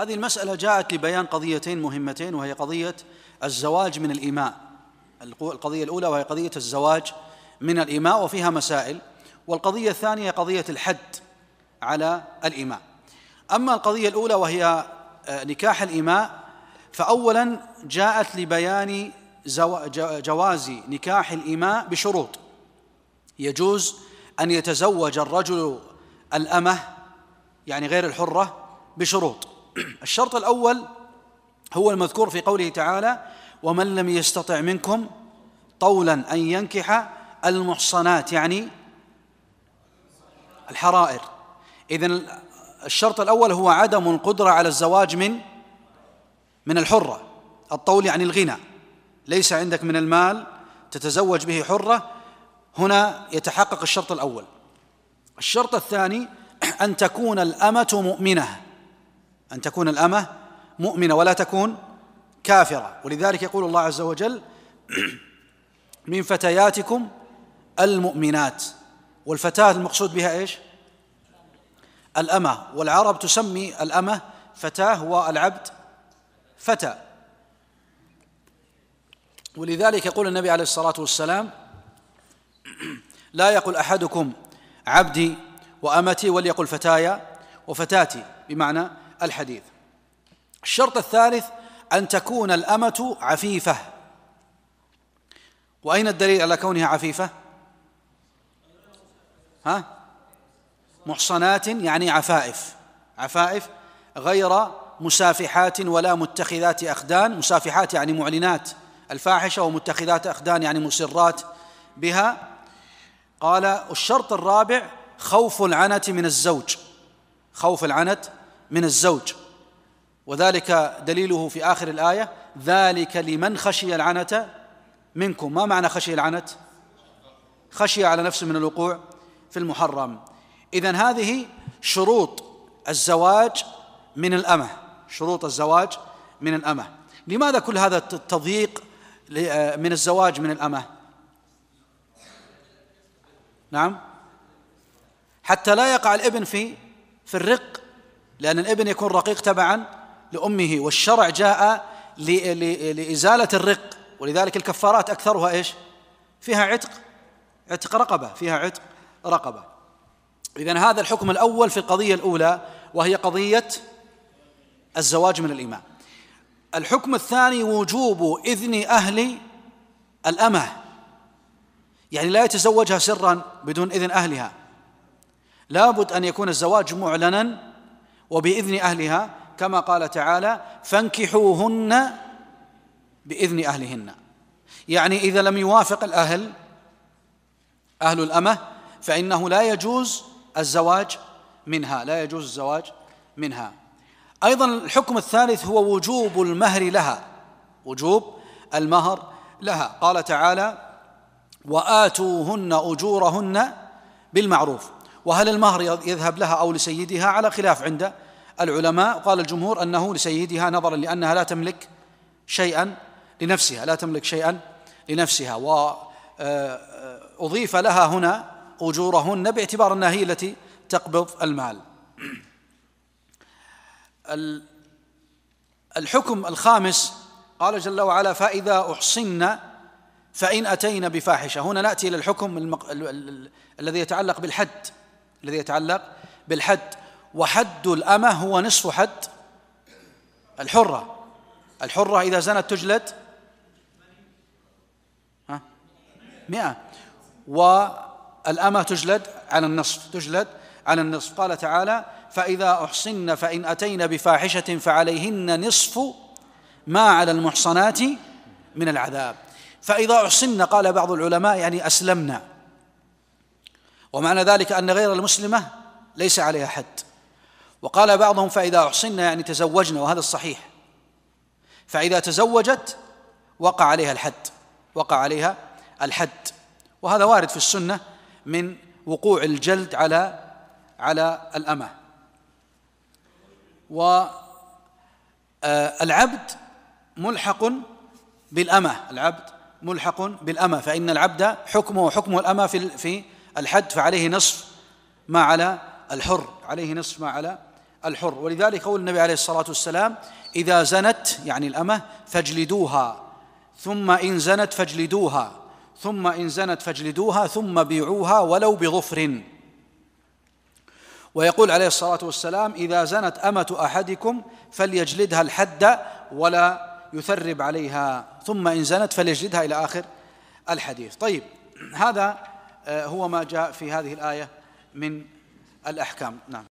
هذه المسألة جاءت لبيان قضيتين مهمتين وهي قضية الزواج من الإماء القضية الأولى وهي قضية الزواج من الإماء وفيها مسائل والقضية الثانية قضية الحد على الإماء أما القضية الأولى وهي آه، نكاح الإماء فأولا جاءت لبيان جواز نكاح الإماء بشروط. يجوز أن يتزوج الرجل الأمة يعني غير الحرة بشروط. الشرط الأول هو المذكور في قوله تعالى ومن لم يستطع منكم طولا أن ينكح المحصنات يعني الحرائر. إذن الشرط الأول هو عدم القدرة على الزواج من من الحرة. الطول يعني الغنى. ليس عندك من المال تتزوج به حرة. هنا يتحقق الشرط الأول. الشرط الثاني أن تكون الأمة مؤمنة. أن تكون الأمة مؤمنة ولا تكون كافرة. ولذلك يقول الله عز وجل من فتياتكم المؤمنات. والفتاة المقصود بها إيش؟ الأمة. والعرب تسمي الأمة فتاة والعبد فتى. ولذلك يقول النبي عليه الصلاة والسلام لا يقل أحدكم عبدي وأمتي وليقل فتايا وفتاتي. بمعنى الحديث. الشرط الثالث أن تكون الأمة عفيفة. وأين الدليل على كونها عفيفة؟ ها؟ محصنات يعني عفائف. عفائف غير مسافحات ولا متخذات أخدان. مسافحات يعني معلنات. الفاحشة ومتخذات أخدان يعني مسرات بها. قال الشرط الرابع خوف العنة من الزوج. خوف العنة من الزوج. وذلك دليله في آخر الآية ذلك لمن خشي العنة منكم. ما معنى خشي العنة خشي على نفسه من الوقوع في المحرم. إذن هذه شروط الزواج من الأمة. شروط الزواج من الأمة. لماذا كل هذا التضييق من الزواج من الأمة؟ نعم. حتى لا يقع الابن في في الرق لأن الابن يكون رقيق تبعا لأمه والشرع جاء لإزالة الرق. ولذلك الكفارات أكثرها إيش؟ فيها عتق عتق رقبة فيها عتق رقبة. إذن هذا الحكم الأول في القضية الأولى وهي قضية الزواج من الإمام الحكم الثاني وجوب إذن أهل الأمة. يعني لا يتزوجها سرا بدون إذن أهلها. لابد أن يكون الزواج معلنا وبإذن أهلها كما قال تعالى فانكحوهن بإذن أهلهن. يعني إذا لم يوافق الأهل أهل الأمة فإنه لا يجوز الزواج منها لا يجوز الزواج منها. أيضا الحكم الثالث هو وجوب المهر لها وجوب المهر لها. قال تعالى وآتوهن أجورهن بالمعروف. وهل المهر يذهب لها أو لسيدها؟ على خلاف عند العلماء. قال الجمهور أنه لسيدها نظرا لأنها لا تملك شيئا لنفسها لا تملك شيئا لنفسها. وأضيف لها هنا أجورهن باعتبار أنها هي التي تقبض المال. الحكم الخامس قال جل وعلا فإذا أحصن فإن أتينا بفاحشة. هنا نأتي إلى الحكم. الذي يتعلق بالحد. الذي يتعلق بالحد. وحد الأمة هو نصف حد. الحرة. الحرة إذا زنت تجلد. ها؟ مئة. والأمة تجلد على النصف. تجلد على النصف. قال تعالى فإذا أحصن فإن أتين بفاحشة فعليهن نصف ما على المحصنات من العذاب. فإذا أحصن قال بعض العلماء يعني أسلمنا. ومعنى ذلك أن غير المسلمة ليس عليها حد. وقال بعضهم فإذا أحصن يعني تزوجنا وهذا الصحيح. فإذا تزوجت وقع عليها الحد وقع عليها الحد. وهذا وارد في السنة من وقوع الجلد على على الأمة. والعبد ملحق بالأمة. العبد ملحق بالأمة. فإن العبد حكمه حكم الأمة في في الحد فعليه نصف ما على الحر عليه نصف ما على الحر. ولذلك قول النبي عليه الصلاة والسلام إذا زنت يعني الأمة فاجلدوها ثم إن زنت فاجلدوها ثم إن زنت فاجلدوها ثم بيعوها ولو بظفر. ويقول عليه الصلاة والسلام إذا زنت أمة أحدكم فليجلدها الحد ولا يثرب عليها ثم إن زنت فليجلدها إلى آخر الحديث. طيب هذا هو ما جاء في هذه الآية من الأحكام. نعم.